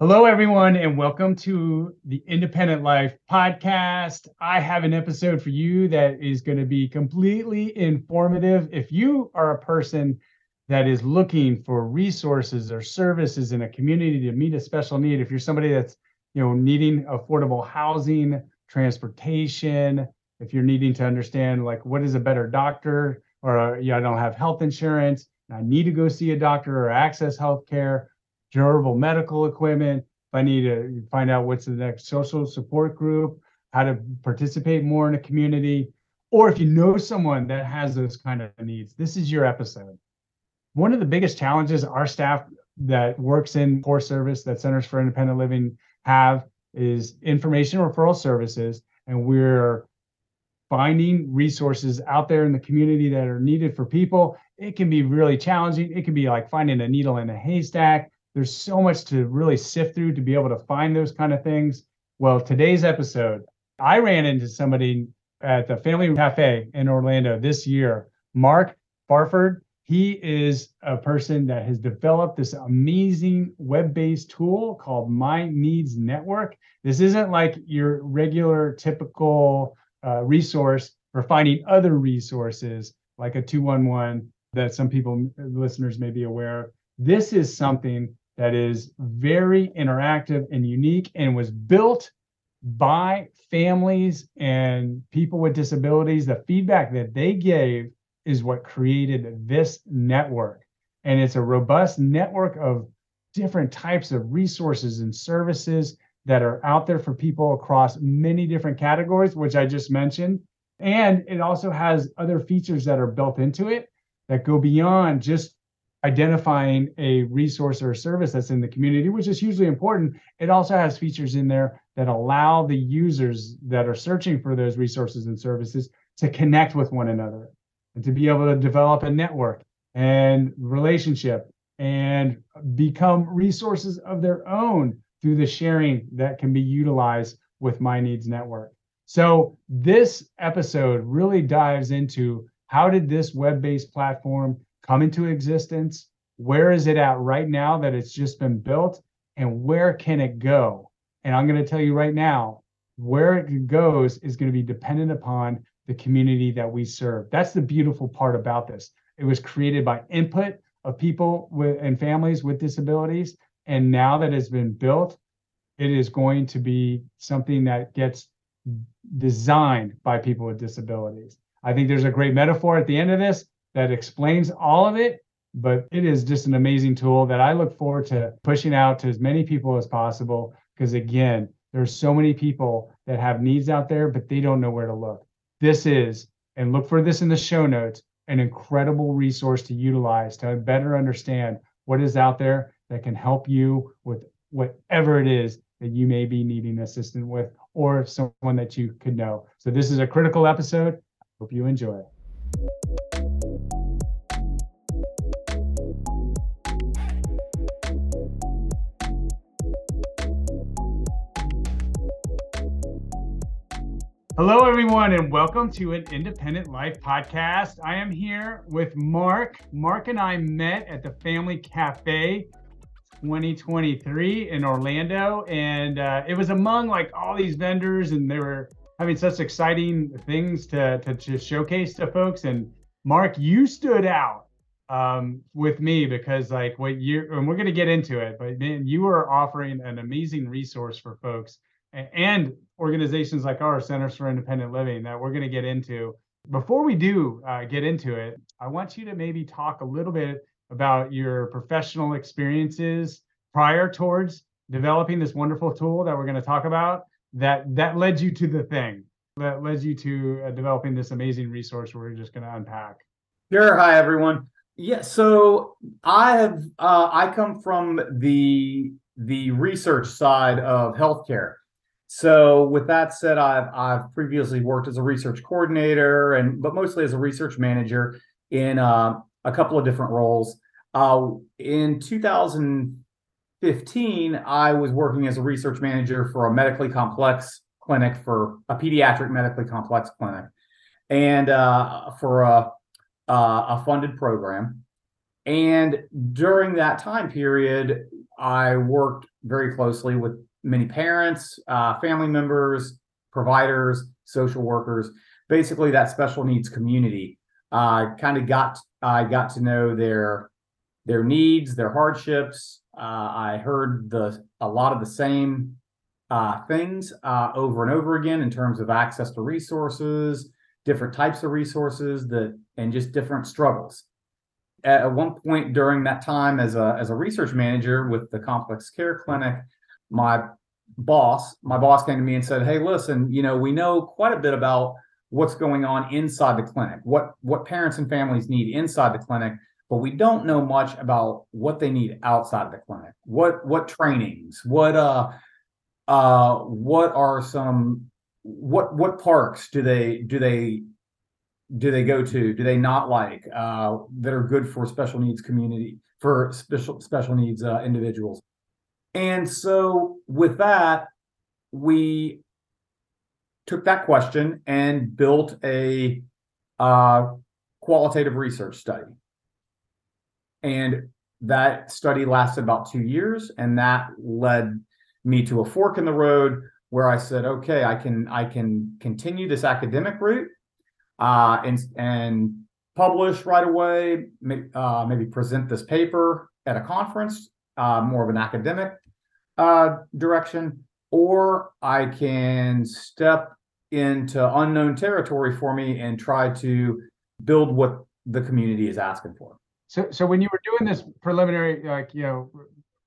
Hello, everyone, and welcome to the Independent Life podcast. I have an episode for you that is going to be completely informative. If you are a person that is looking for resources or services in a community to meet a special need, if you're somebody that's you know needing affordable housing, transportation, if you're needing to understand like what is a better doctor, or uh, yeah, I don't have health insurance, I need to go see a doctor or access health care durable medical equipment, if I need to find out what's the next social support group, how to participate more in a community, or if you know someone that has those kind of needs, this is your episode. One of the biggest challenges our staff that works in core service that Centers for Independent Living have is information referral services. And we're finding resources out there in the community that are needed for people. It can be really challenging. It can be like finding a needle in a haystack there's so much to really sift through to be able to find those kind of things. Well, today's episode, I ran into somebody at the Family Cafe in Orlando this year, Mark Fafard. He is a person that has developed this amazing web based tool called My Needs Network. This isn't like your regular, typical uh, resource for finding other resources like a 211 that some people, listeners, may be aware of. This is something that is very interactive and unique and was built by families and people with disabilities. The feedback that they gave is what created this network. And it's a robust network of different types of resources and services that are out there for people across many different categories, which I just mentioned. And it also has other features that are built into it that go beyond just identifying a resource or a service that's in the community, which is hugely important. It also has features in there that allow the users that are searching for those resources and services to connect with one another and to be able to develop a network and relationship and become resources of their own through the sharing that can be utilized with My Needs Network. So, this episode really dives into how did this web based platform come into existence? Where is it at right now that it's just been built? And where can it go? And I'm going to tell you right now, where it goes is going to be dependent upon the community that we serve. That's the beautiful part about this. It was created by input of people with, and families with disabilities. And now that it's been built, it is going to be something that gets designed by people with disabilities. I think there's a great metaphor at the end of this that explains all of it, but it is just an amazing tool that I look forward to pushing out to as many people as possible. Because again, there's so many people that have needs out there, but they don't know where to look. This is, and look for this in the show notes, an incredible resource to utilize to better understand what is out there that can help you with whatever it is that you may be needing assistance with or someone that you could know. So this is a critical episode. Hope you enjoy. Hello, everyone, and welcome to an Independent Life podcast. I am here with Mark. Mark and I met at the Family Cafe 2023 in Orlando, and uh, it was among like all these vendors, and they were having such exciting things to, to, to showcase to folks. And Mark, you stood out um, with me because like what you and we're going to get into it, but man, you are offering an amazing resource for folks and organizations like our Centers for Independent Living that we're going to get into. Before we do uh, get into it, I want you to maybe talk a little bit about your professional experiences prior towards developing this wonderful tool that we're going to talk about that that led you to the thing that led you to uh, developing this amazing resource we're just going to unpack. Sure. Hi everyone. Yeah so i have uh, i come from the the research side of healthcare so with that said, I've I've previously worked as a research coordinator and but mostly as a research manager in uh, a couple of different roles. Uh, in 2015, I was working as a research manager for a medically complex clinic for a pediatric medically complex clinic, and uh, for a a funded program. And during that time period, I worked very closely with many parents, uh, family members, providers, social workers, basically that special needs community. Uh, kind of got I got to know their their needs, their hardships. Uh, I heard the a lot of the same uh, things uh, over and over again in terms of access to resources, different types of resources that, and just different struggles. At one point during that time, as a as a research manager with the complex care clinic, my boss, my boss came to me and said, "Hey, listen, you know, we know quite a bit about what's going on inside the clinic, what what parents and families need inside the clinic, but we don't know much about what they need outside of the clinic. What what trainings, what uh uh what are some what what parks do they do they do they go to do they not like uh that are good for special needs community for special special needs uh, individuals and so with that we took that question and built a uh, qualitative research study. And that study lasted about two years, and that led me to a fork in the road where I said, okay, I can I can continue this academic route uh, and and publish right away, uh, maybe present this paper at a conference, uh, more of an academic uh, direction, or I can step into unknown territory for me and try to build what the community is asking for. So, so when you were doing this preliminary, like you know,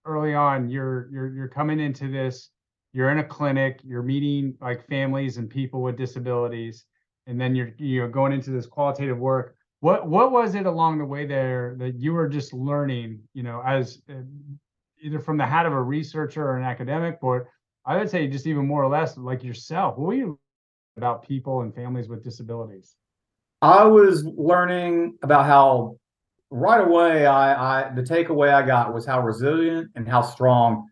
early on, you're you're you're coming into this. You're in a clinic. You're meeting like families and people with disabilities, and then you're you're going into this qualitative work. What what was it along the way there that you were just learning? You know, as uh, either from the hat of a researcher or an academic, but I would say just even more or less like yourself. What were you about people and families with disabilities? I was learning about how right away I, I the takeaway I got was how resilient and how strong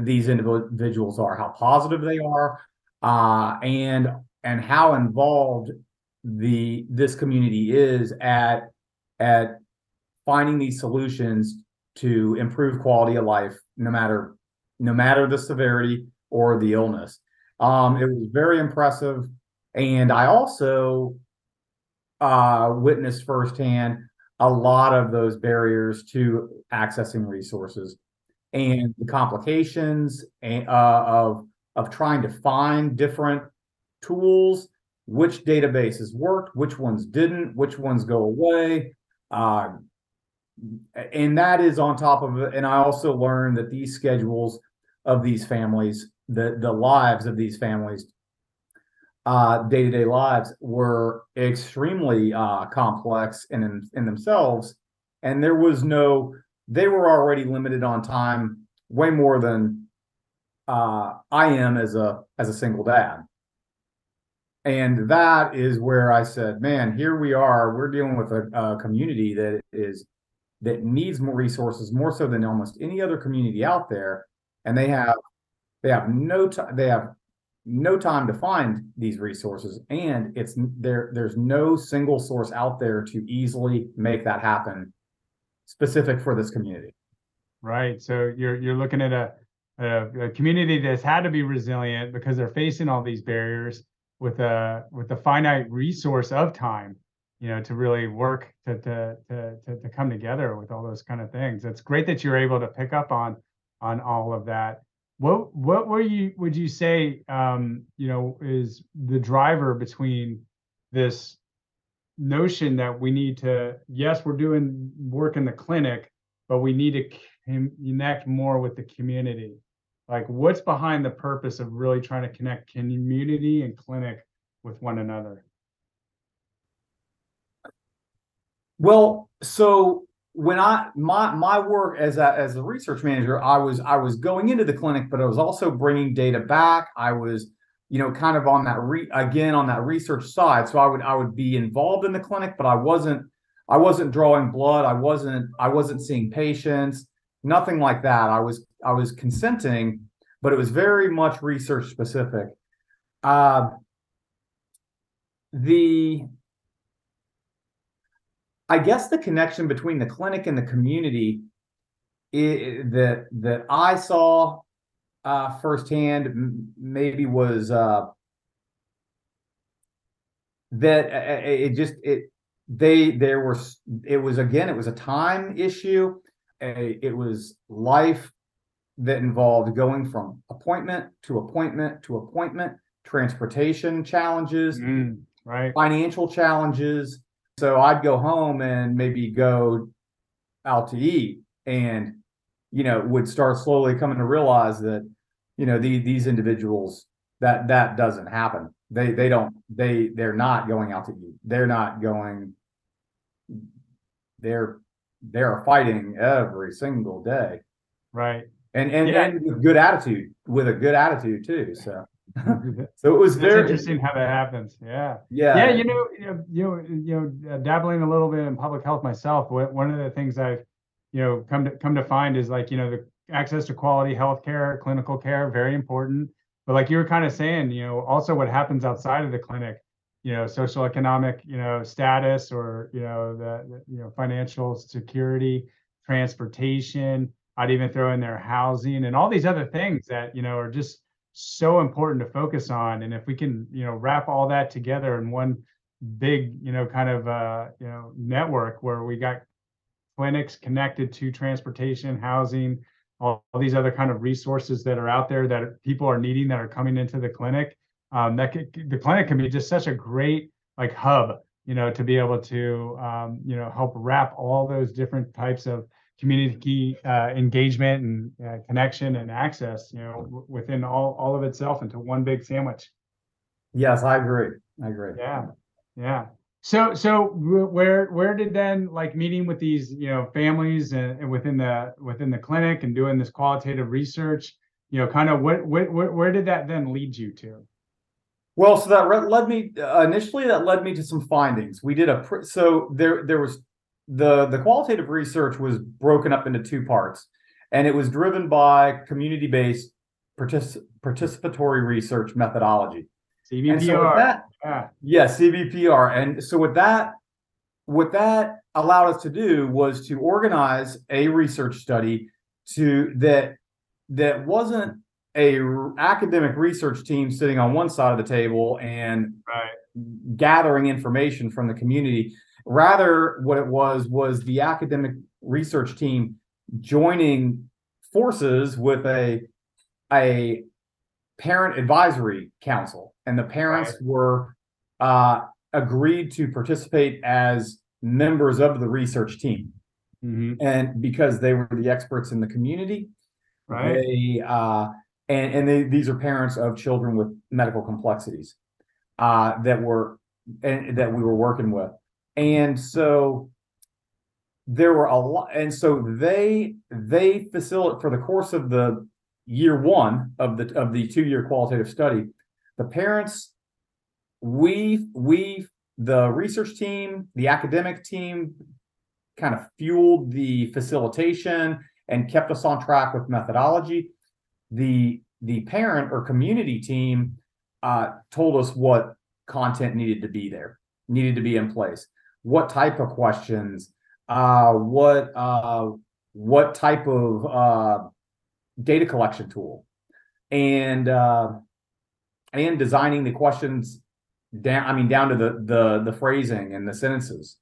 these individuals are, how positive they are, uh, and and how involved the this community is at at finding these solutions to improve quality of life, no matter no matter the severity or the illness. Um, it was very impressive. And I also uh, witnessed firsthand a lot of those barriers to accessing resources and the complications uh, of of trying to find different tools, which databases worked, which ones didn't, which ones go away. Uh, and that is on top of it. And I also learned that these schedules of these families the the lives of these families uh, day-to-day lives were extremely uh, complex in, in in themselves and there was no they were already limited on time way more than uh, I am as a as a single dad and that is where I said man here we are we're dealing with a, a community that is that needs more resources more so than almost any other community out there and they have they have no time. They have no time to find these resources, and it's there. There's no single source out there to easily make that happen, specific for this community. Right. So you're you're looking at a a, a community that's had to be resilient because they're facing all these barriers with a with the finite resource of time you know to really work to, to to to to come together with all those kind of things. It's great that you're able to pick up on on all of that. What what were you would you say um, you know is the driver between this notion that we need to yes we're doing work in the clinic but we need to connect more with the community like what's behind the purpose of really trying to connect community and clinic with one another well so when I my my work as a as a research manager, I was I was going into the clinic, but I was also bringing data back. I was you know kind of on that re again on that research side. So I would I would be involved in the clinic, but I wasn't I wasn't drawing blood. I wasn't I wasn't seeing patients. Nothing like that. I was I was consenting, but it was very much research specific. Uh, the I guess the connection between the clinic and the community that that I saw uh, firsthand m- maybe was uh, that uh, uh, it just it they there were it was again it was a time issue. A, it was life that involved going from appointment to appointment to appointment, transportation challenges, Mm, right. financial challenges. So I'd go home and maybe go out to eat and, you know, would start slowly coming to realize that, you know, the, these individuals that, that doesn't happen. They, they don't, they, they're not going out to eat. They're not going, they're, they're fighting every single day Right. and, and, Yeah. and with good attitude, with a good attitude too. So, so it was very, interesting how that happens. Yeah. yeah. yeah you know you know you know, uh, dabbling a little bit in public health myself one of the things i've you know come to come to find is like you know the access to quality health care clinical care very important but like you were kind of saying you know also what happens outside of the clinic you know social economic you know status or you know the, the you know financial security transportation i'd even throw in their housing and all these other things that you know are just so important to focus on. And if we can you know wrap all that together in one big you know kind of uh you know network where we got clinics connected to transportation housing all, all these other kind of resources that are out there that people are needing that are coming into the clinic um that could, the clinic can be just such a great like hub you know to be able to um you know help wrap all those different types of community uh, engagement and uh, connection and access, you know, w- within all all of itself into one big sandwich. Yes, I agree. I agree. Yeah, yeah. So so where where did then like meeting with these you know families and, and within the within the clinic and doing this qualitative research, you know, kind of what what, what where did that then lead you to? Well, so that re- led me uh, initially. That led me to some findings. We did a pr- so there there was the the qualitative research was broken up into two parts, and it was driven by community based partic- participatory research methodology. And so that, yeah. yeah, CBPR, and so with that, what that allowed us to do was to organize a research study to that that wasn't a r- academic research team sitting on one side of the table and Right. gathering information from the community. Rather, what it was was the academic research team joining forces with a a parent advisory council, and the parents were uh, agreed to participate as members of the research team, Mhm. and because they were the experts in the community, Right. they uh, and and they, these are parents of children with medical complexities uh, that were and that we were working with, and so there were a lot, and so they they facilitate for the course of the year one of the of the two year qualitative study, the parents we we the research team, the academic team, kind of fueled the facilitation and kept us on track with methodology. The the parent or community team uh, told us what content needed to be there, needed to be in place, what type of questions, uh, what uh, what type of uh, data collection tool, and uh, and designing the questions down. I mean, down to the the the phrasing and the sentences.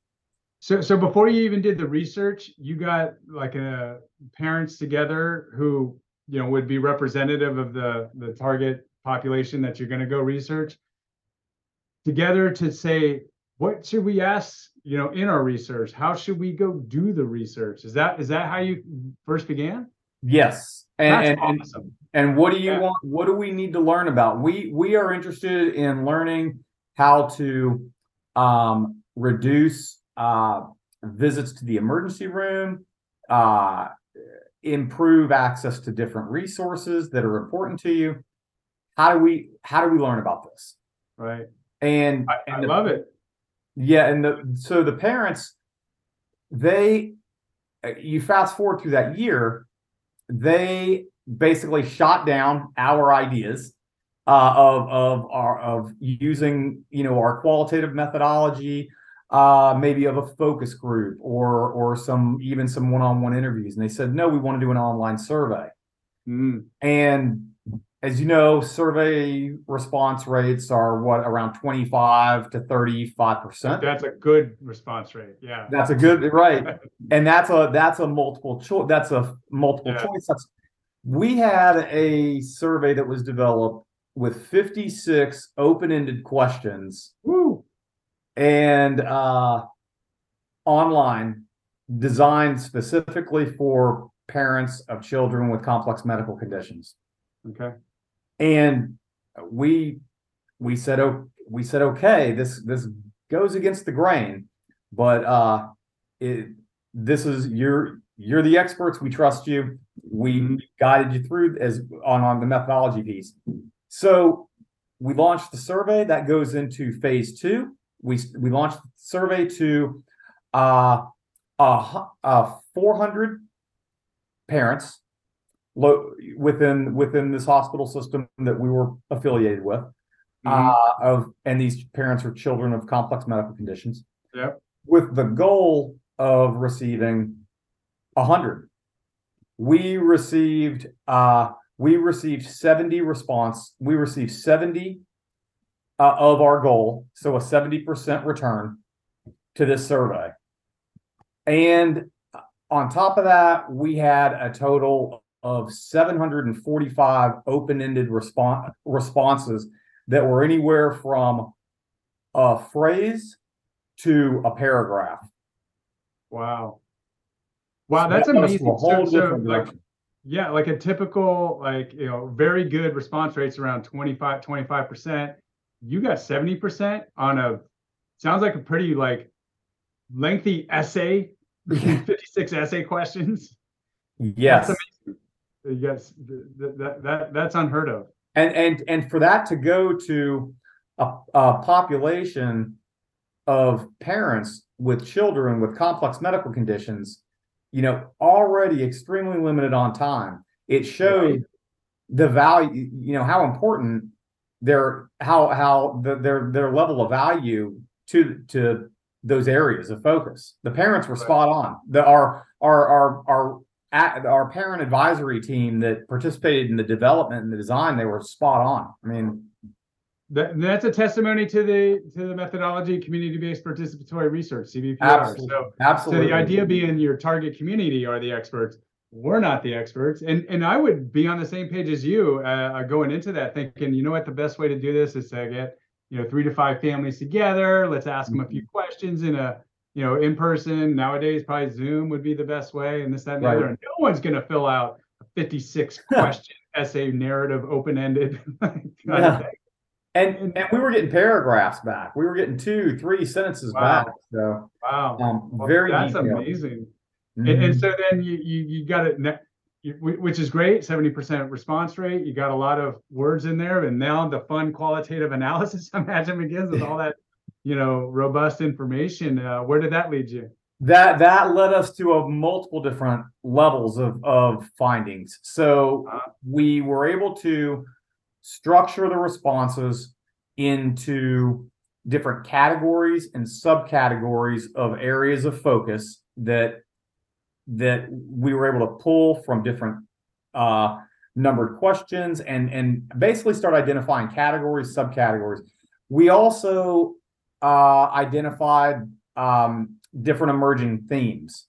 So, so before you even did the research, you got like a parents together who you know would be representative of the the target population that you're going to go research together to say what should we ask you know in our research how should we go do the research is that is that how you first began Yes, and and awesome And what do you Yeah. want? What do we need to learn about? We we are interested in learning how to um, reduce uh, visits to the emergency room, uh, improve access to different resources that are important to you. How do we how do we learn about this? right And i, and I the- love it yeah, and the so the parents, they, uh, you fast forward through that year, they basically shot down our ideas uh, of of our of using you know our qualitative methodology, uh, maybe of a focus group or or some even some one on one interviews, and they said no, we want to do an online survey Mm, and as you know, survey response rates are what around 25 to 35 percent. That's a good response rate. Yeah. That's a good right, and that's a that's a multiple choice. That's a multiple Yeah. choice. That's we had a survey that was developed with 56 open-ended questions Woo. And uh, online designed specifically for parents of children with complex medical conditions Okay. and we we said oh we said okay this this goes against the grain but uh it this is you're you're the experts we trust you we Mhm. guided you through as on on the methodology piece so we launched the survey that goes into phase two we we launched the survey to uh uh, uh 400 parents lo- within within this hospital system that we were affiliated with Mhm. uh, of and these parents are children of complex medical conditions Yep. with the goal of receiving a hundred we received uh we received 70 response we received 70 uh, of our goal so a 70% return to this survey and on top of that we had a total of 745 open-ended response responses that were anywhere from a phrase to a paragraph Wow. Wow, that's That amazing. a whole So, so like, yeah, like a typical, like, you know, very good response rates around 25, 25%. You got 70% on a, sounds like a pretty like lengthy essay, 56 essay questions. yes That's You got, s- th- th- that, that, that's unheard of. and and and for that to go to a, a population of parents with children with complex medical conditions you know already extremely limited on time it showed the value you know how important their how how the, their their level of value to to those areas of focus. The parents were spot on. The our our our our our parent advisory team that participated in the development and the design they were spot on. I mean That, that's a testimony to the, to the methodology, community-based participatory research, CBPR. absolutely So, So the idea being your target community are the experts. We're not the experts. And and I would be on the same page as you uh, going into that thinking, you know what, the best way to do this is to get, you know, three to five families together. Let's ask them a few questions in a, you know, in person. Nowadays, probably Zoom would be the best way and this, that, and the other. And no one's going to fill out a 56 question essay narrative open-ended. Yeah. and and we were getting paragraphs back we were getting two three sentences Wow. back so Wow. um Well, very that's detailed. amazing. And, and so then you you, you got it, ne- which is great, seventy percent response rate. You got a lot of words in there, and now the fun qualitative analysis. Imagine begins with all that, you know, robust information. Uh, where did that lead you? that that led us to a multiple different levels of of findings so Uh-huh. we were able to structure the responses into different categories and subcategories of areas of focus that that we were able to pull from different uh numbered questions and and basically start identifying categories subcategories we also uh identified um different emerging themes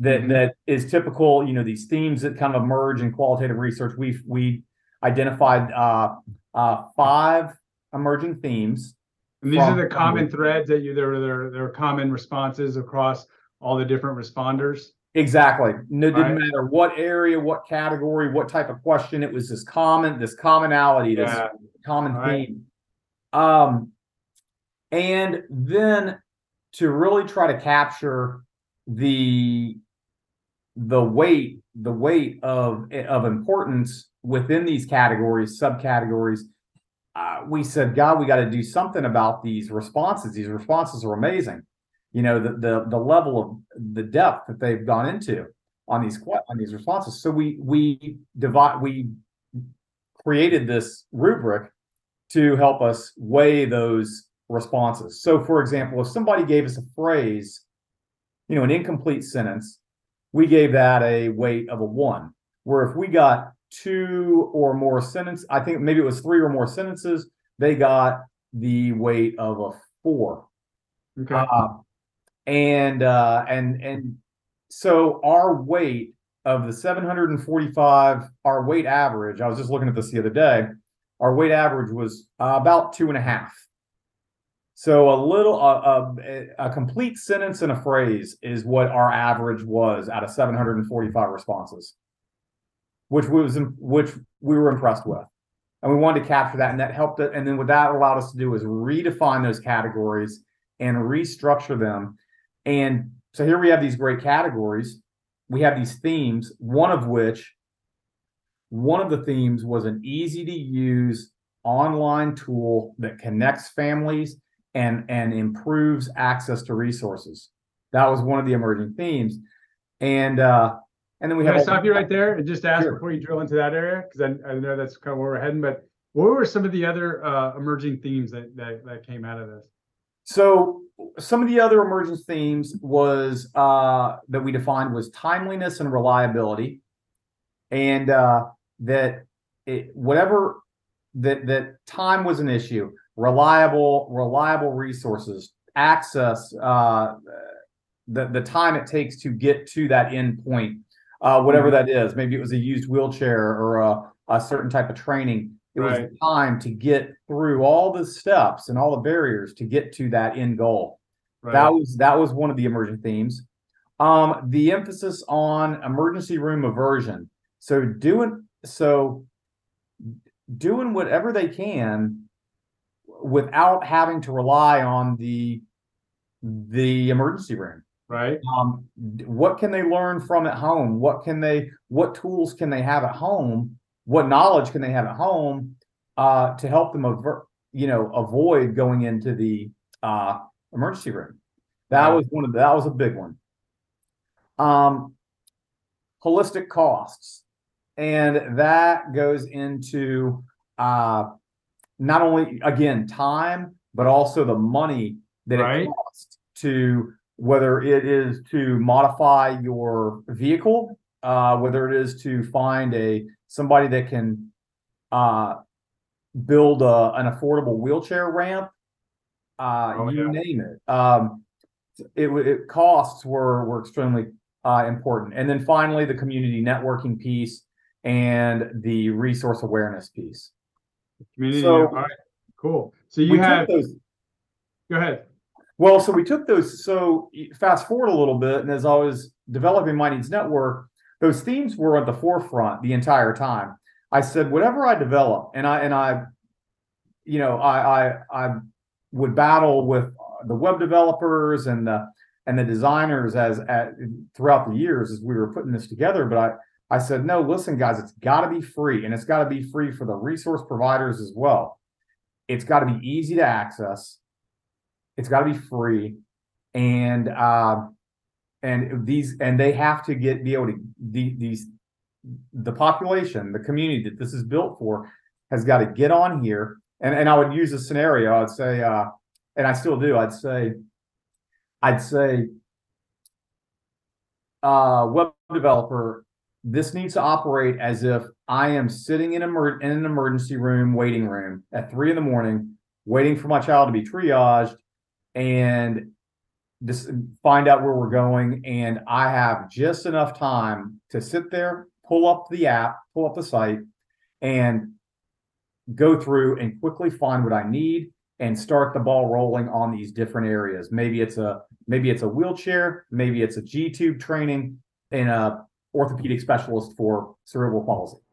that Mhm. that is typical you know these themes that kind of emerge in qualitative research we we identified uh uh five emerging themes And these are the common threads that you there there there are common responses across all the different responders. Exactly. No, it didn't Right. matter what area, what category, what type of question. It was this common, this commonality, this Yeah. common Right. theme. Um, and then to really try to capture the the weight, the weight of of importance within these categories, subcategories. Uh, we said, God, we got to do something about these responses. These responses are amazing. You know, the the the level of the depth that they've gone into on these on these responses. So we we divide we created this rubric to help us weigh those responses. So, for example, if somebody gave us a phrase, you know, an incomplete sentence, we gave that a weight of a one. Where if we got two or more sentences I think maybe it was three or more sentences, they got the weight of a four. Okay. Uh, and uh, and and so our weight of the 745, our weight average, I was just looking at this the other day, our weight average was uh, about two and a half. So a little, uh, a, a complete sentence and a phrase is what our average was out of 745 responses, which was which we were impressed with, and we wanted to capture that, and that helped it. And then what that allowed us to do is redefine those categories and restructure them. And so here we have these great categories. We have these themes, one of which, one of the themes was an easy to use online tool that connects families and and improves access to resources. That was one of the emerging themes, and uh, and then we Can have I stop you right there and just ask Sure. before you drill into that area? Because I, I know that's kind of where we're heading, but what were some of the other uh, emerging themes that, that that came out of this? So some of the other emergent themes was uh, that we defined was timeliness and reliability, and uh, that it, whatever that that time was an issue. Reliable, reliable resources, access, uh, the the time it takes to get to that end point, uh, whatever that is. Maybe it was a used wheelchair or a, a certain type of training. It was time to get through all the steps and all the barriers to get to that end goal. That was that was one of the emerging themes. Um, the emphasis on emergency room aversion. So doing so doing whatever they can without having to rely on the the emergency room right. um, what can they learn from at home what can they what tools can they have at home what knowledge can they have at home uh, to help them you know avoid going into the uh, emergency room? That was one of the, that was a big one. Um holistic costs. And that goes into uh not only again time but also the money that Right. it costs to whether it is to modify your vehicle uh whether it is to find a somebody that can uh build a, an affordable wheelchair ramp uh Oh, you yeah. name it um it, it costs were were extremely uh important and then finally the community networking piece and the resource awareness piece Community. So- all right. Cool. So you have. those Go ahead. Well, so we took those. So fast forward a little bit, and as I was developing my needs network, those themes were at the forefront the entire time. I said, whatever I develop, and I and I, you know, I I, I would battle with the web developers and the and the designers as at throughout the years as we were putting this together. But I I said, no, listen, guys, it's got to be free, and it's got to be free for the resource providers as well. It's got to be easy to access it's got to be free and uh, and these and they have to get be able to the, these the population the community that this is built for has got to get on here. And and i would use a scenario. I'd say uh and i still do. I'd say i'd say uh web developer this needs to operate as if i am sitting in, emer- in an emergency room waiting room at three in the morning waiting for my child to be triaged and just find out where we're going. And I have just enough time to sit there, pull up the app, pull up the site, and go through and quickly find what I need and start the ball rolling on these different areas. Maybe it's a maybe it's a wheelchair, maybe it's a G tube training, and a orthopedic specialist for cerebral palsy.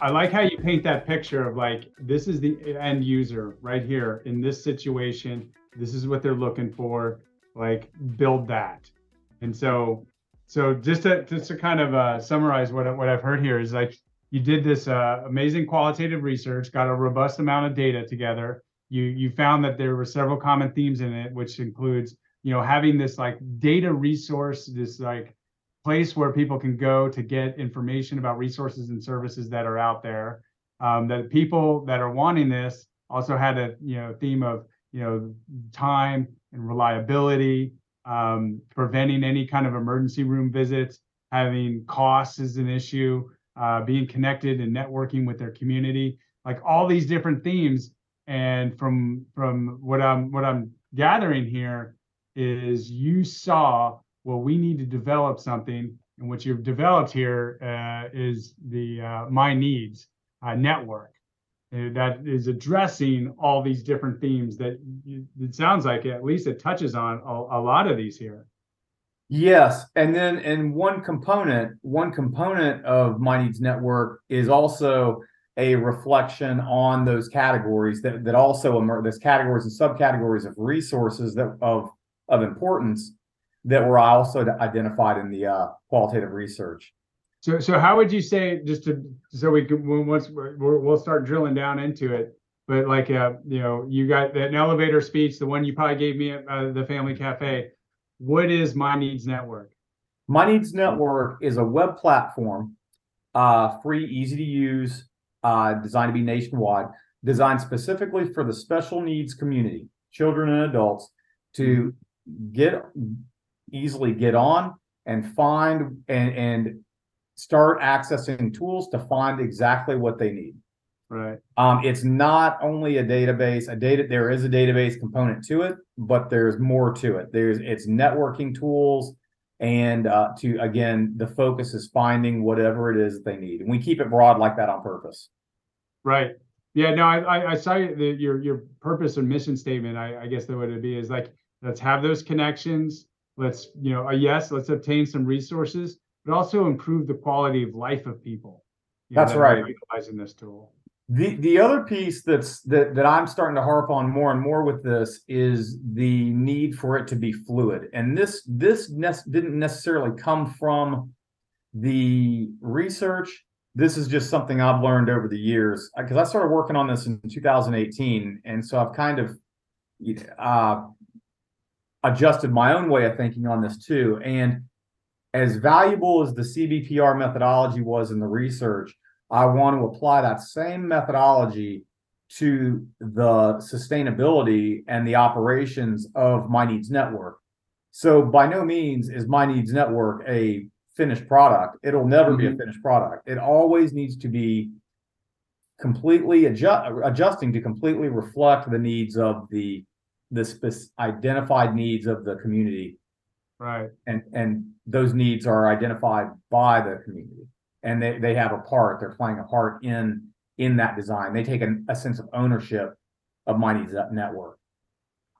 I, like how you paint that picture of like, this is the end user right here in this situation. This is what they're looking for. Like, build that. And so, so just to just to kind of uh, summarize what what I've heard here is like you did this uh, amazing qualitative research, got a robust amount of data together. You you found that there were several common themes in it, which includes you know having this like data resource this like place where people can go to get information about resources and services that are out there. Um, that people that are wanting this also had a you know theme of you know time and reliability um, preventing any kind of emergency room visits having costs is an issue uh, being connected and networking with their community like all these different themes. And from from what i'm what i'm gathering here is you saw well we need to develop something and what you've developed here uh, is the uh, my needs uh, network uh, that is addressing all these different themes that you, it sounds like at least it touches on a, a lot of these here Yes, and then and one component, one component of My Needs Network is also a reflection on those categories that that also emerge. Those categories and subcategories of resources that of of importance that were also identified in the uh, qualitative research. So, so how would you say just to so we can once we will start drilling down into it, but like uh, you know, you got an elevator speech, the one you probably gave me at uh, the Family Cafe. What is My Needs Network? My Needs Network is a web platform, uh, free, easy to use, uh, designed to be nationwide, designed specifically for the special needs community, children and adults, to get easily get on and find and, and start accessing tools to find exactly what they need. Right. Um, it's not only a database, a data there is a database component to it, but there's more to it. There's it's networking tools and uh, to again the focus is finding whatever it is that they need and we keep it broad like that on purpose right yeah no i i saw the, your your purpose and mission statement i i guess that would be is like let's have those connections let's you know yes let's obtain some resources but also improve the quality of life of people that's know, that right. utilizing this tool. The the other piece that's that that i'm starting to harp on more and more with this is the need for it to be fluid. And this this ne- didn't necessarily come from the research. This is just something i've learned over the years. Because i started working on this in 2018 and so i've kind of uh, adjusted my own way of thinking on this too. And as valuable as the CBPR methodology was in the research, I want to apply that same methodology to the sustainability and the operations of My Needs Network. So by no means is My Needs Network a finished product. It'll never mm-hmm. be a mm-hmm. finished product. It always needs to be completely adjust, adjusting to completely reflect the needs of the the identified needs of the community. Right. And and those needs are identified by the community. And they, they have a part they're playing a part in in that design. They take an, a sense of ownership of my needs network.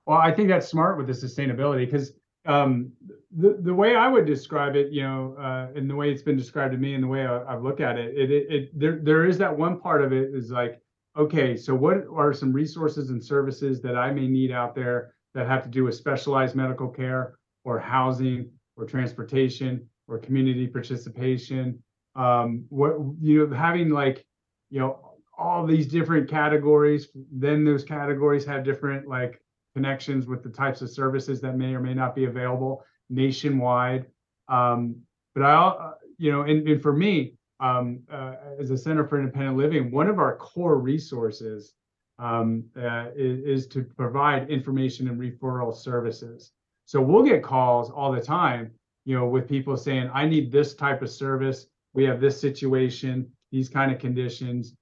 Well i think that's smart with the sustainability because um, the the way I would describe it, you know, uh, and the way it's been described to me, and the way I, have looked at it, it, it, it, there there is that one part of it is like okay, so what are some resources and services that I may need out there that have to do with specialized medical care or housing or transportation or community participation? Um, what you know, having like, you know, all these different categories, then those categories have different like connections with the types of services that may or may not be available nationwide. Um, but I, uh, you know, and, and for me, um, uh, as a Center for Independent Living, one of our core resources um, uh, is, is, to provide information and referral services. So we'll get calls all the time, you know, with people saying, "I need this type of service. We have this situation, these kind of conditions,"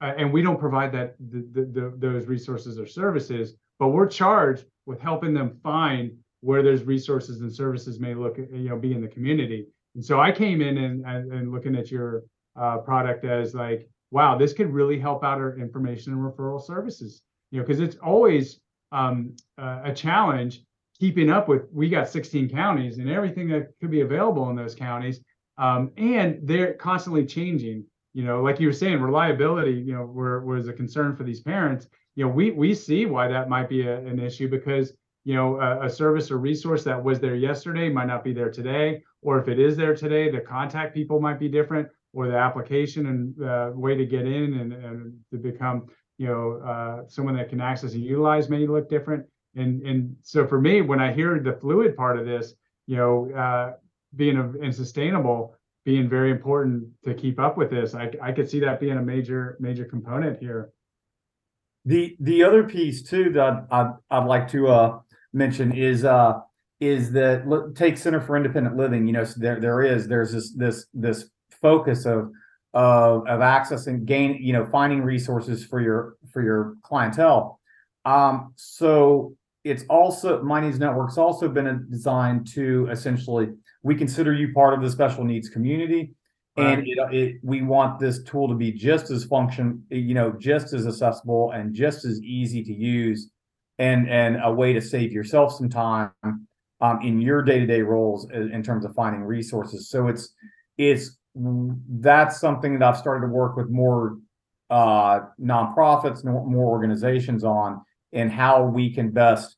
uh, and we don't provide that the, the, the, those resources or services, but we're charged with helping them find where those resources and services may look, you know, be in the community. And so I came in and, and, looking at your uh, product as like, wow, this could really help out our information and referral services. You know, because it's always um, uh, a challenge keeping up with. We got 16 counties and everything that could be available in those counties, um, and they're constantly changing. You know, like you were saying, reliability. You know, was a concern for these parents. You know, we we see why that might be a, an issue because you know a, a, service or resource that was there yesterday might not be there today or if it is there today the contact people might be different or the application and uh, way to get in and, and to become you know uh, someone that can access and utilize may look different And and so for me, when I hear the fluid part of this, you know, uh, being a, and sustainable being very important to keep up with this, I I could see that being a major major component here. The the other piece too that I'd, I'd like to uh, mention is uh, is that take Center for Independent Living. You know, so there there is there's this this this focus of of of access and gain. You know, finding resources for your for your clientele. Um, so it's also My Needs Network's also been designed to essentially we consider you part of the special needs community and it, it, we want this tool to be just as function you know just as accessible and just as easy to use and and a way to save yourself some time um, in your day-to-day roles in, in terms of finding resources. So it's it's that's something that i've started to work with more uh nonprofits more organizations on and how we can best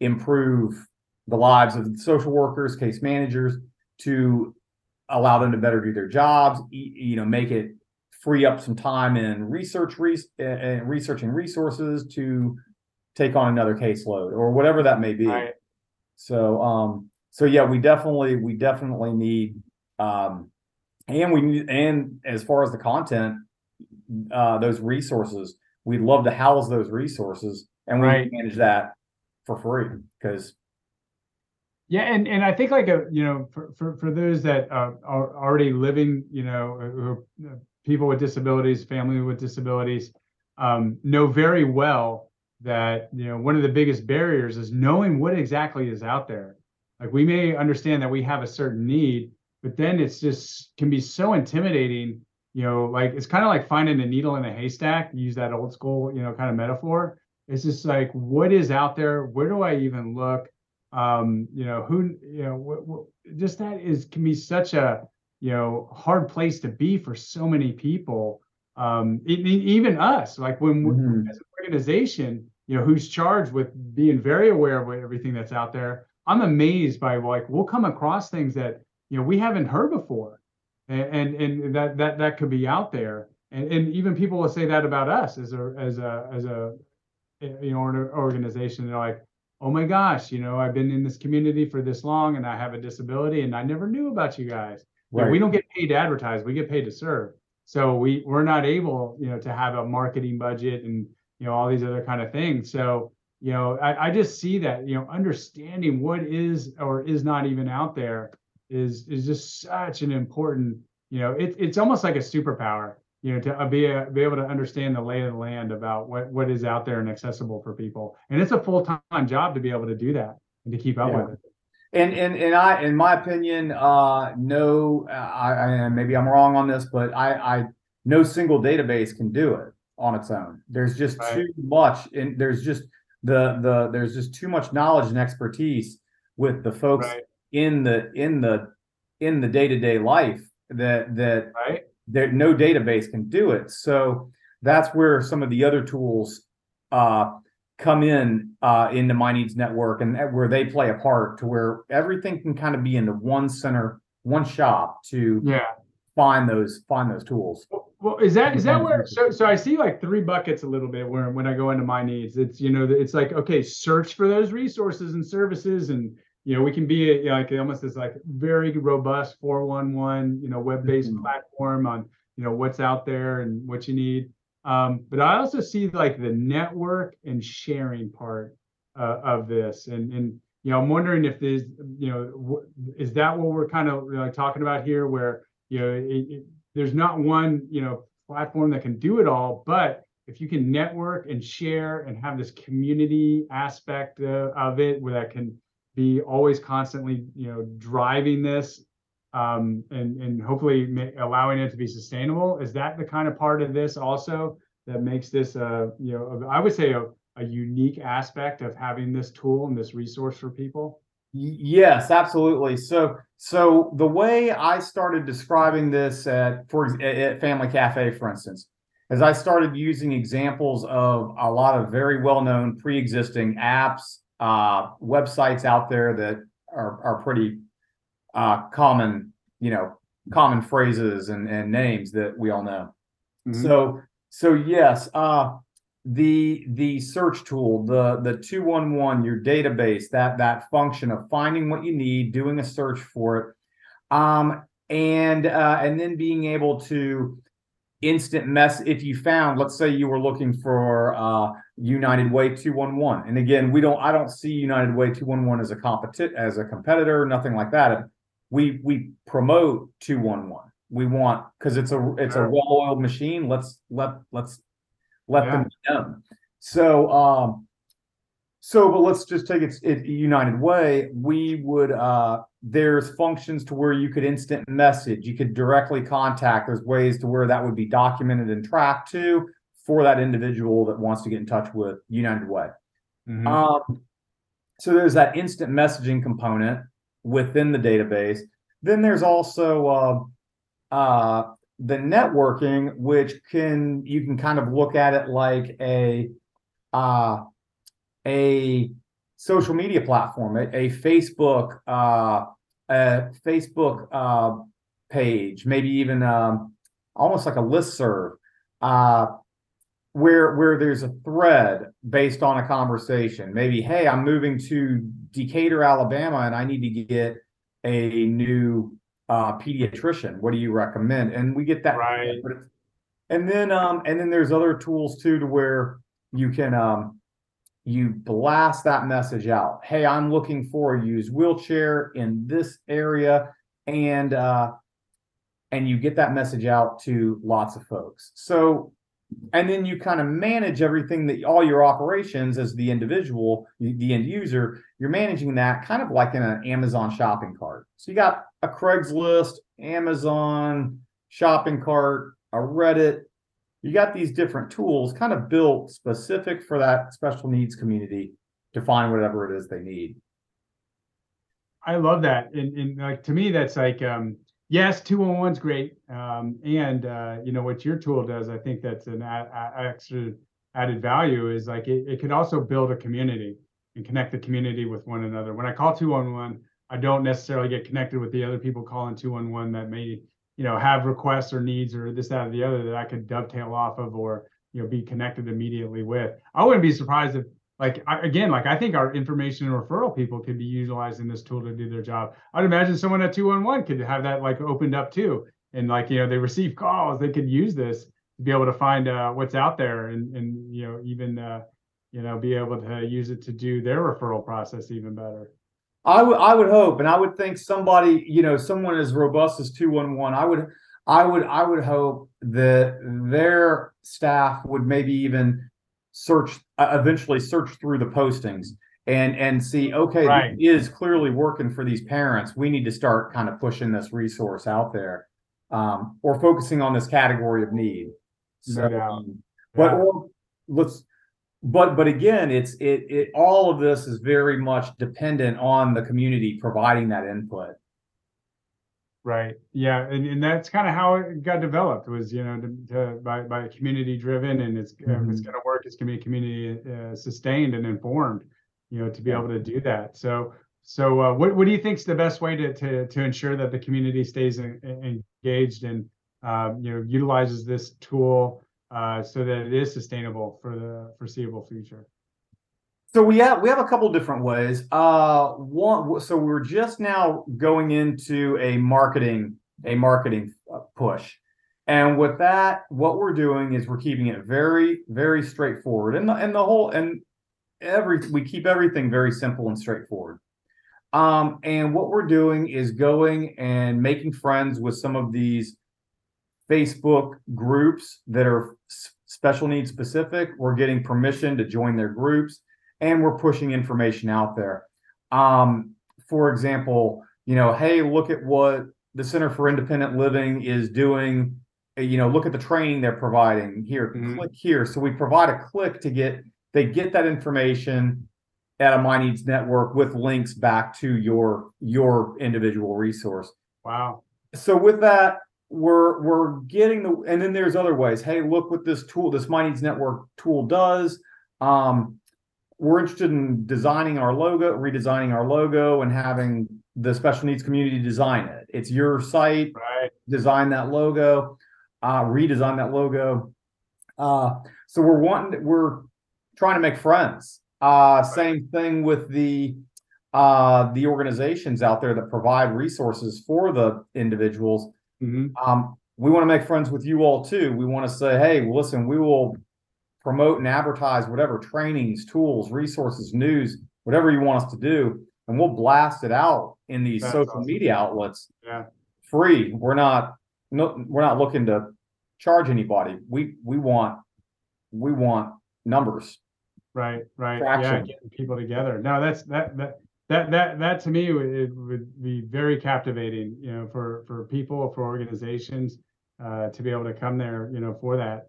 improve the lives of social workers case managers to allow them to better do their jobs, you know, make it free up some time in research and researching resources to take on another caseload or whatever that may be. Right. So um so yeah, we definitely we definitely need um and we need and as far as the content uh those resources, we'd love to house those resources and we right. manage that for free because yeah, and and I think like a you know for for, for those that uh, are already living, you know, uh, uh, people with disabilities, family with disabilities, um, know very well that you know one of the biggest barriers is knowing what exactly is out there. Like we may understand that we have a certain need, but then it's just can be so intimidating. You know, like it's kind of like finding a needle in a haystack. Use that old school, you know, kind of metaphor. It's just like what is out there? Where do I even look? um, you know, who, you know, what, what, just that is can be such a, you know, hard place to be for so many people. Um, even us, like when mm-hmm. as an organization, you know, who's charged with being very aware of everything that's out there. I'm amazed by like we'll come across things that you know we haven't heard before, and and, and that that that could be out there. And, and even people will say that about us as a as a as a eh, you know organization. They're like, oh my gosh, you know, I've been in this community for this long and I have a disability and I never knew about you guys. Right. we don't get paid to advertise, we get paid to serve. So we we're not able, you know, to have a marketing budget and you know all these other kind of things. So you know, I, I just see that you know understanding what is or is not even out there is is just such an important. You know, it, it's almost like a superpower you know, to uh, be a, be able to understand the lay of the land about what what is out there and accessible for people. And it's a full time job to be able to do that and to keep up yeah. with it. And and and I, in my opinion, uh, no, I, I maybe I'm wrong on this, but I, I no single database can do it on its own. There's just right. too much, and there's just the the there's just too much knowledge and expertise with the folks right. in the in the in the day to day life that that right there no database can do it. So that's where some of the other tools uh, come in uh, into My Needs Network and where they play a part to where everything can kind of be into one center, one shop to yeah find those find those tools. Well, is that is that where so so I see like three buckets a little bit where when I go into my needs, it's you know it's like okay, search for those resources and services and you know, we can be a, you know, like almost this like very robust 411, you know, web-based mm-hmm. platform on, you know, what's out there and what you need. Um, but I also see like the network and sharing part uh, of this. And, and, you know, I'm wondering if there's, you know, is that what we're kind of you know, talking about here where, you know, it, it, there's not one, you know, platform that can do it all, but if you can network and share and have this community aspect uh, of it where that can be always constantly, you know, driving this um, and and hopefully ma- allowing it to be sustainable. Is that the kind of part of this also that makes this a you know I would say a, a unique aspect of having this tool and this resource for people? Yes, absolutely. So so the way I started describing this at for at Family Cafe, for instance, as I started using examples of a lot of very well-known pre-existing apps uh, websites out there that are, are pretty uh, common, you know, common phrases and, and names that we all know. Mm-hmm. So, so yes, uh, the the search tool, the the 211, your database, that that function of finding what you need, doing a search for it, um, and uh, and then being able to instant mess if you found let's say you were looking for uh united way 211 and again we don't i don't see united way 211 as a competi- as a competitor nothing like that. We we promote 211 we want because it's a it's a well-oiled machine let's let let's let Yeah. them be known so um so but let's just take it, it united way we would uh there's functions to where you could instant message you could directly contact there's ways to where that would be documented and tracked to for that individual that wants to get in touch with united way Mhm. um, so there's that instant messaging component within the database. Then there's also uh, uh, the networking, which can you can kind of look at it like a uh, a social media platform, a, a Facebook uh, a Facebook uh, page, maybe even um, almost like a listserv. Uh, where where there's a thread based on a conversation maybe hey i'm moving to decatur alabama and i need to get a new uh, pediatrician. What do you recommend? And we get that. Right. and then um and then there's other tools too to where you can um you blast that message out. Hey i'm looking for a used wheelchair in this area. And uh and you get that message out to lots of folks. So and then you kind of manage everything that all your operations as the individual the end user you're managing that kind of like in an amazon shopping cart. So you got a craigslist amazon shopping cart a reddit you got these different tools kind of built specific for that special needs community to find whatever it is they need I love that. And, and like to me, that's like, um, yes, 211's great. Um, and uh, you know what your tool does, I think that's an a, a- extra added value is like it, it could also build a community and connect the community with one another. When I call 211, I don't necessarily get connected with the other people calling 211 that may, you know, have requests or needs or this, that, or the other that I could dovetail off of or, you know, be connected immediately with. I wouldn't be surprised if like I, again, like I think our information and referral people could be utilizing this tool to do their job. I'd imagine someone at 211 could have that like opened up too. And like, you know, they receive calls, they could use this to be able to find uh, what's out there and, and, you know, even, uh, you know, be able to use it to do their referral process even better. I would I would hope, and I would think somebody, you know, someone as robust as two one one. I would I would I would hope that their staff would maybe even search uh, eventually search through the postings and and see okay Right. this is clearly working for these parents. We need to start kind of pushing this resource out there, um, or focusing on this category of need. No doubt. um, but Yeah. or, let's but but again it's it it all of this is very much dependent on the community providing that input Right. Yeah, and, and that's kind of how it got developed was you know to, to, by by community driven and it's if it's going to work it's going to be community uh, sustained and informed you know to be able to do that. So so uh, what what do you think is the best way to to to ensure that the community stays en- en- engaged and uh, you know utilizes this tool uh, so that it is sustainable for the foreseeable future? so we have we have a couple different ways. Uh one so we're just now going into a marketing a marketing uh, push. And with that what we're doing is we're keeping it very very straightforward. And the and the whole and every we keep everything very simple and straightforward. Um and what we're doing is going and making friends with some of these facebook groups that are special needs specific we're getting permission to join their groups and we're pushing information out there. Um, for example, you know, hey, look at what the Center for Independent Living is doing. Uh, You know, look at the training they're providing here. Mhm. Click here. So we provide a click to get they get that information at a My Needs network with links back to your your individual resource Wow. so with that we're we're getting the and then there's other ways hey look what this tool this my needs network tool does um we're interested in designing our logo redesigning our logo and having the special needs community design it it's your site Right. design that logo uh redesign that logo Uh, so we're wanting, we're trying to make friends. Uh, same thing with the uh, the organizations out there that provide resources for the individuals. Mhm. Um, we want to make friends with you all too. We want to say, hey, listen, we will promote and advertise whatever trainings, tools, resources, news, whatever you want us to do, and we'll blast it out in these That's social awesome. media outlets Yeah. free. We're not no, we're not looking to charge anybody. We we want we want numbers. Right, right. Yeah, getting people together. No, that's that that that that that to me would it would be very captivating, you know, for for people, for organizations, uh, to be able to come there, you know, for that.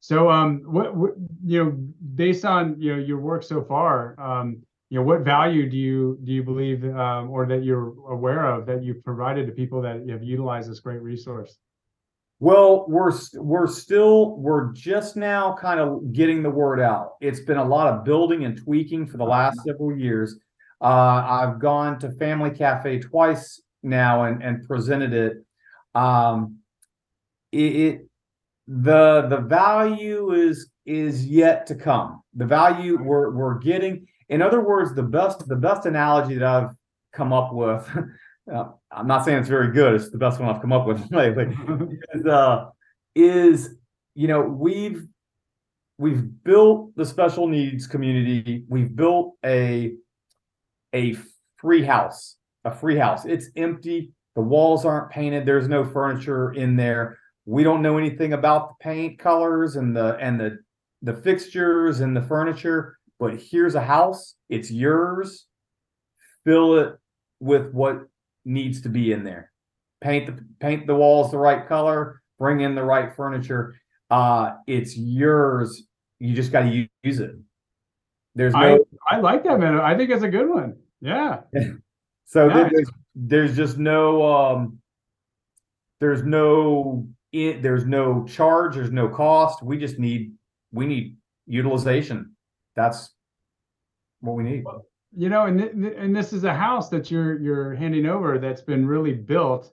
So, um, what, what you know, based on you know your work so far, um, you know, what value do you do you believe, um, or that you're aware of that you've provided to people that have utilized this great resource? Well, we're we're still we're just now kind of getting the word out. It's been a lot of building and tweaking for the last several years. Uh, I've gone to Family Cafe twice now and and presented it. Um, it, it the the value is is yet to come. The value we're we're getting. In other words, the best the best analogy that I've come up with. uh, I'm not saying it's very good. It's the best one I've come up with lately is, uh, is you know we've we've built the special needs community we've built a a free house a free house it's empty the walls aren't painted there's no furniture in there we don't know anything about the paint colors and the and the the fixtures and the furniture but here's a house it's yours fill it with what needs to be in there paint the paint the walls the right color, bring in the right furniture. Uh, it's yours. You just got to use it. There's I no I like that man. I think it's a good one. Yeah. so there- there's there's just no um there's no it, there's no charge. There's no cost. We just need we need utilization. That's what we need. you know and th- and this is a house that you're you're handing over that's been really built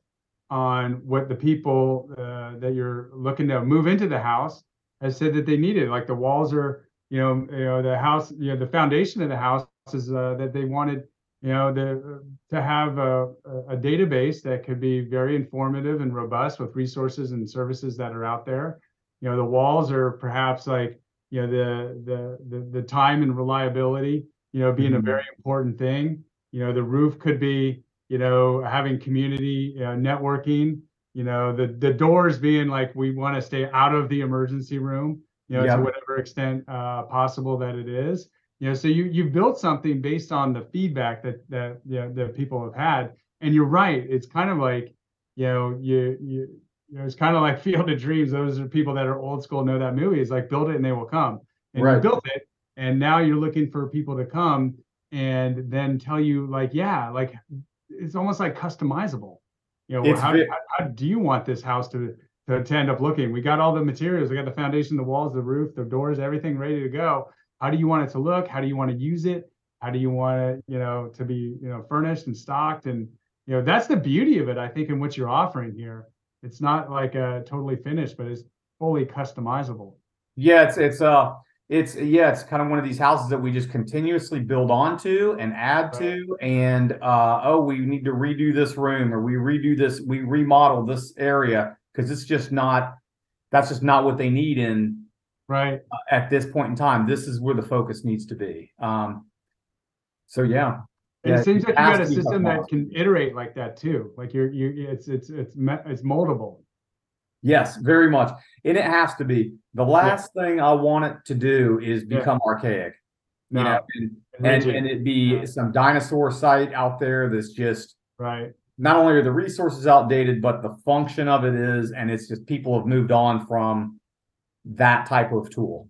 on what the people uh, that you're looking to move into the house has said that they needed like the walls are you know you know the house you know the foundation of the house is uh, that they wanted you know the to have a, a a database that could be very informative and robust with resources and services that are out there you know the walls are perhaps like you know the the the, the time and reliability you know being a Mhm. very important thing you know the roof could be you know having community uh, networking you know the the doors being like we want to stay out of the emergency room you know Yeah. to whatever extent uh, possible that it is you know so you you built something based on the feedback that that you know, that people have had. And you're right it's kind of like you know you you you know it's kind of like field of dreams. Those are people that are old school know that movie. It's like build it and they will come. And you built it and now you're looking for people to come and then tell you like yeah like it's almost like customizable. You know how, how, how do you want this house to, to to end up looking? We got all the materials. We got the foundation the walls the roof the doors everything ready to go how do you want it to look? How do you want to use it? How do you want it you know to be you know furnished and stocked? And you know that's the beauty of it i think in what you're offering here. It's not like a totally finished but it's fully customizable. Yeah, it's it's uh it's yeah, it's kind of one of these houses that we just continuously build onto and add to, and uh oh, we need to redo this room or we redo this, we remodel this area because it's just not that's just not what they need in right at this point in time. This is where the focus needs to be. Um so yeah. And Yeah, it seems like you got a system that can iterate like that too. Like you're you it's it's it's it's moldable. Yes, very much. And it has to be. The last thing I want it to do is Yeah. become archaic. You know, and and, and it be Yeah. some dinosaur site out there that's just right. not only are the resources outdated, but the function of it is, and it's just people have moved on from that type of tool.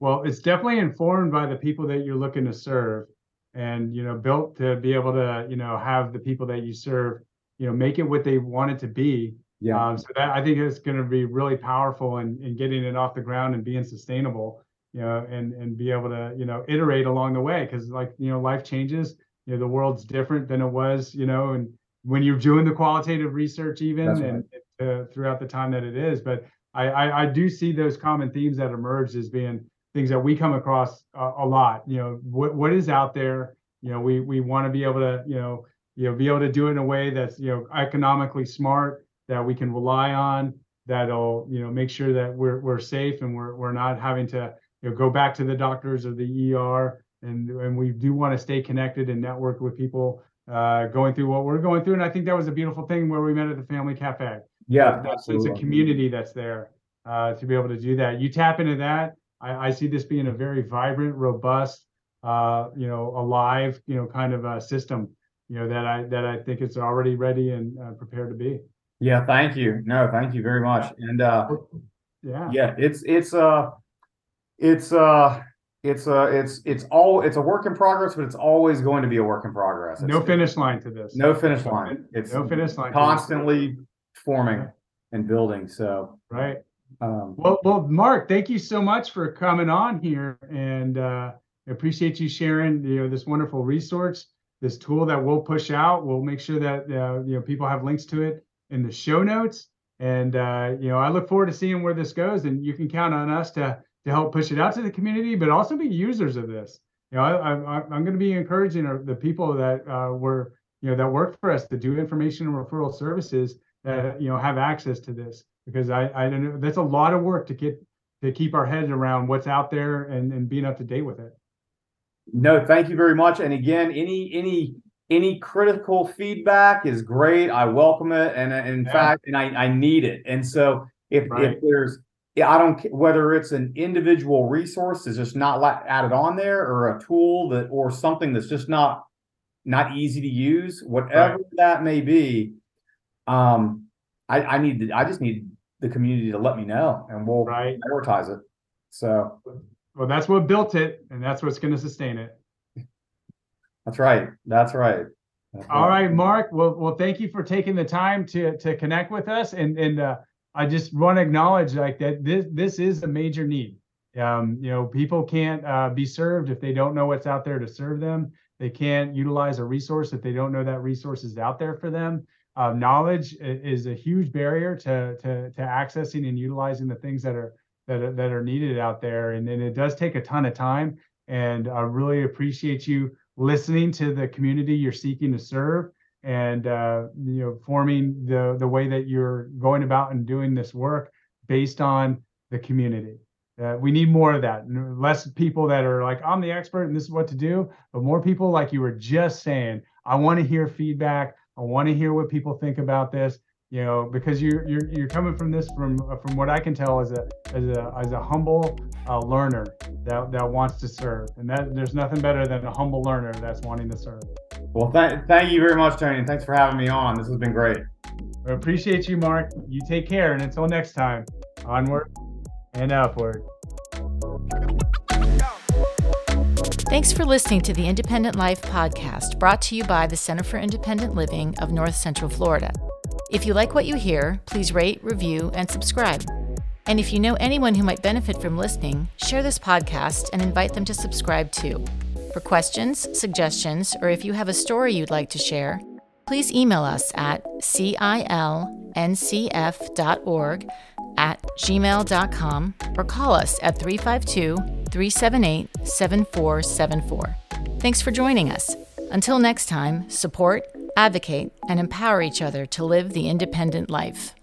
Well, it's definitely informed by the people that you're looking to serve and you know built to be able to you know have the people that you serve you know make it what they want it to be Yeah. um, so that i think it's going to be really powerful in, in getting it off the ground and being sustainable you know and and be able to you know iterate along the way because like you know life changes you know the world's different than it was you know and when you're doing the qualitative research even right. and uh, throughout the time that it is but I, I, I do see those common themes that emerge as being things that we come across a, a lot. You know, what what is out there? You know, we we want to be able to you know you know be able to do it in a way that's you know economically smart that we can rely on that'll you know make sure that we're we're safe and we're we're not having to you know go back to the doctors or the ER and and we do want to stay connected and network with people uh, going through what we're going through and I think that was a beautiful thing where we met at the family cafe Yeah, that sense of community that's there uh, to be able to do that you tap into that I, I see this being a very vibrant robust uh, you know alive you know kind of a system you know that I that I think it's already ready and uh, prepared to be Yeah, thank you. No, thank you very much. And uh yeah yeah, it's it's uh it's uh it's uh it's it's all it's a work in progress, but it's always going to be a work in progress. no It's- finish line to this No finish line. It's no finish line to this. constantly forming and building. So right um Well, well, Mark, thank you so much for coming on here, and uh, I appreciate you sharing you know this wonderful resource, this tool that we'll push out. We'll make sure that uh, you know people have links to it in the show notes, and uh, you know I look forward to seeing where this goes. And you can count on us to to help push it out to the community, but also be users of this. You know, I, I, I'm going to be encouraging uh, the people that uh, were you know that work for us to do information and referral services that you know have access to this because I I don't know that's a lot of work to get to keep our heads around what's out there and and being up to date with it. no, thank you very much. And again, any any any critical feedback is great. I welcome it. And uh, in Yeah. fact, and I, I need it. And so if Right. if there's yeah, I don't whether it's an individual resource that's just not added on there or a tool that or something that's just not not easy to use, whatever that may be. Um, I, I need to, I just need the community to let me know and we'll Right. prioritize it. So Well, that's what built it, and that's what's going to sustain it. that's right. That's right. That's All right, Mark. Well, well, thank you for taking the time to to connect with us, and and uh, I just want to acknowledge like that this this is a major need. Um, you know, people can't uh, be served if they don't know what's out there to serve them. They can't utilize a resource if they don't know that resource is out there for them. Uh, knowledge is a huge barrier to to to accessing and utilizing the things that are that are, that are needed out there, and, and it does take a ton of time. And I really appreciate you listening to the community you're seeking to serve and uh, you know forming the the way that you're going about and doing this work based on the community. Uh, we need more of that. Less people that are like i'm the expert and this is what to do but more people like you were just saying i want to hear feedback i want to hear what people think about this you know because you're you're, you're coming from this from from what i can tell as a as a as a humble uh, learner that that wants to serve and that there's nothing better than a humble learner that's wanting to serve Well, thank thank you very much, Tony, and thanks for having me on. This has been great. I appreciate you, Mark. You take care, and until next time, onward and upward. Thanks for listening to the Independent Life podcast brought to you by the Center for Independent Living of North Central Florida. If you like what you hear, please rate, review, and subscribe. And if you know anyone who might benefit from listening, share this podcast and invite them to subscribe too. For questions, suggestions, or if you have a story you'd like to share, please email us at cilncf.org at gmail.com or call us at 352 378 7474. Thanks for joining us. Until next time, support, advocate, and empower each other to live the independent life.